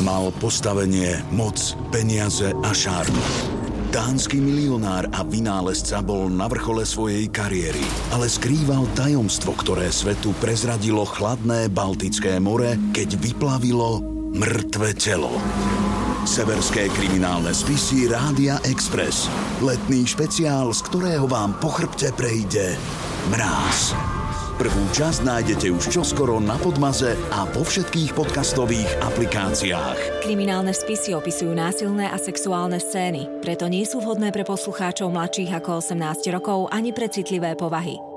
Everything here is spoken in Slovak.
Mal postavenie, moc, peniaze a šármu. Dánsky milionár a vynálezca bol na vrchole svojej kariéry, ale skrýval tajomstvo, ktoré svetu prezradilo chladné Baltické more, keď vyplavilo mŕtve telo. Severské kriminálne spisy Rádia Express. Letný špeciál, z ktorého vám po chrbte prejde mráz. Prvú časť nájdete už čoskoro na Podmaze a vo všetkých podcastových aplikáciách. Kriminálne spisy opisujú násilné a sexuálne scény, preto nie sú vhodné pre poslucháčov mladších ako 18 rokov ani pre citlivé povahy.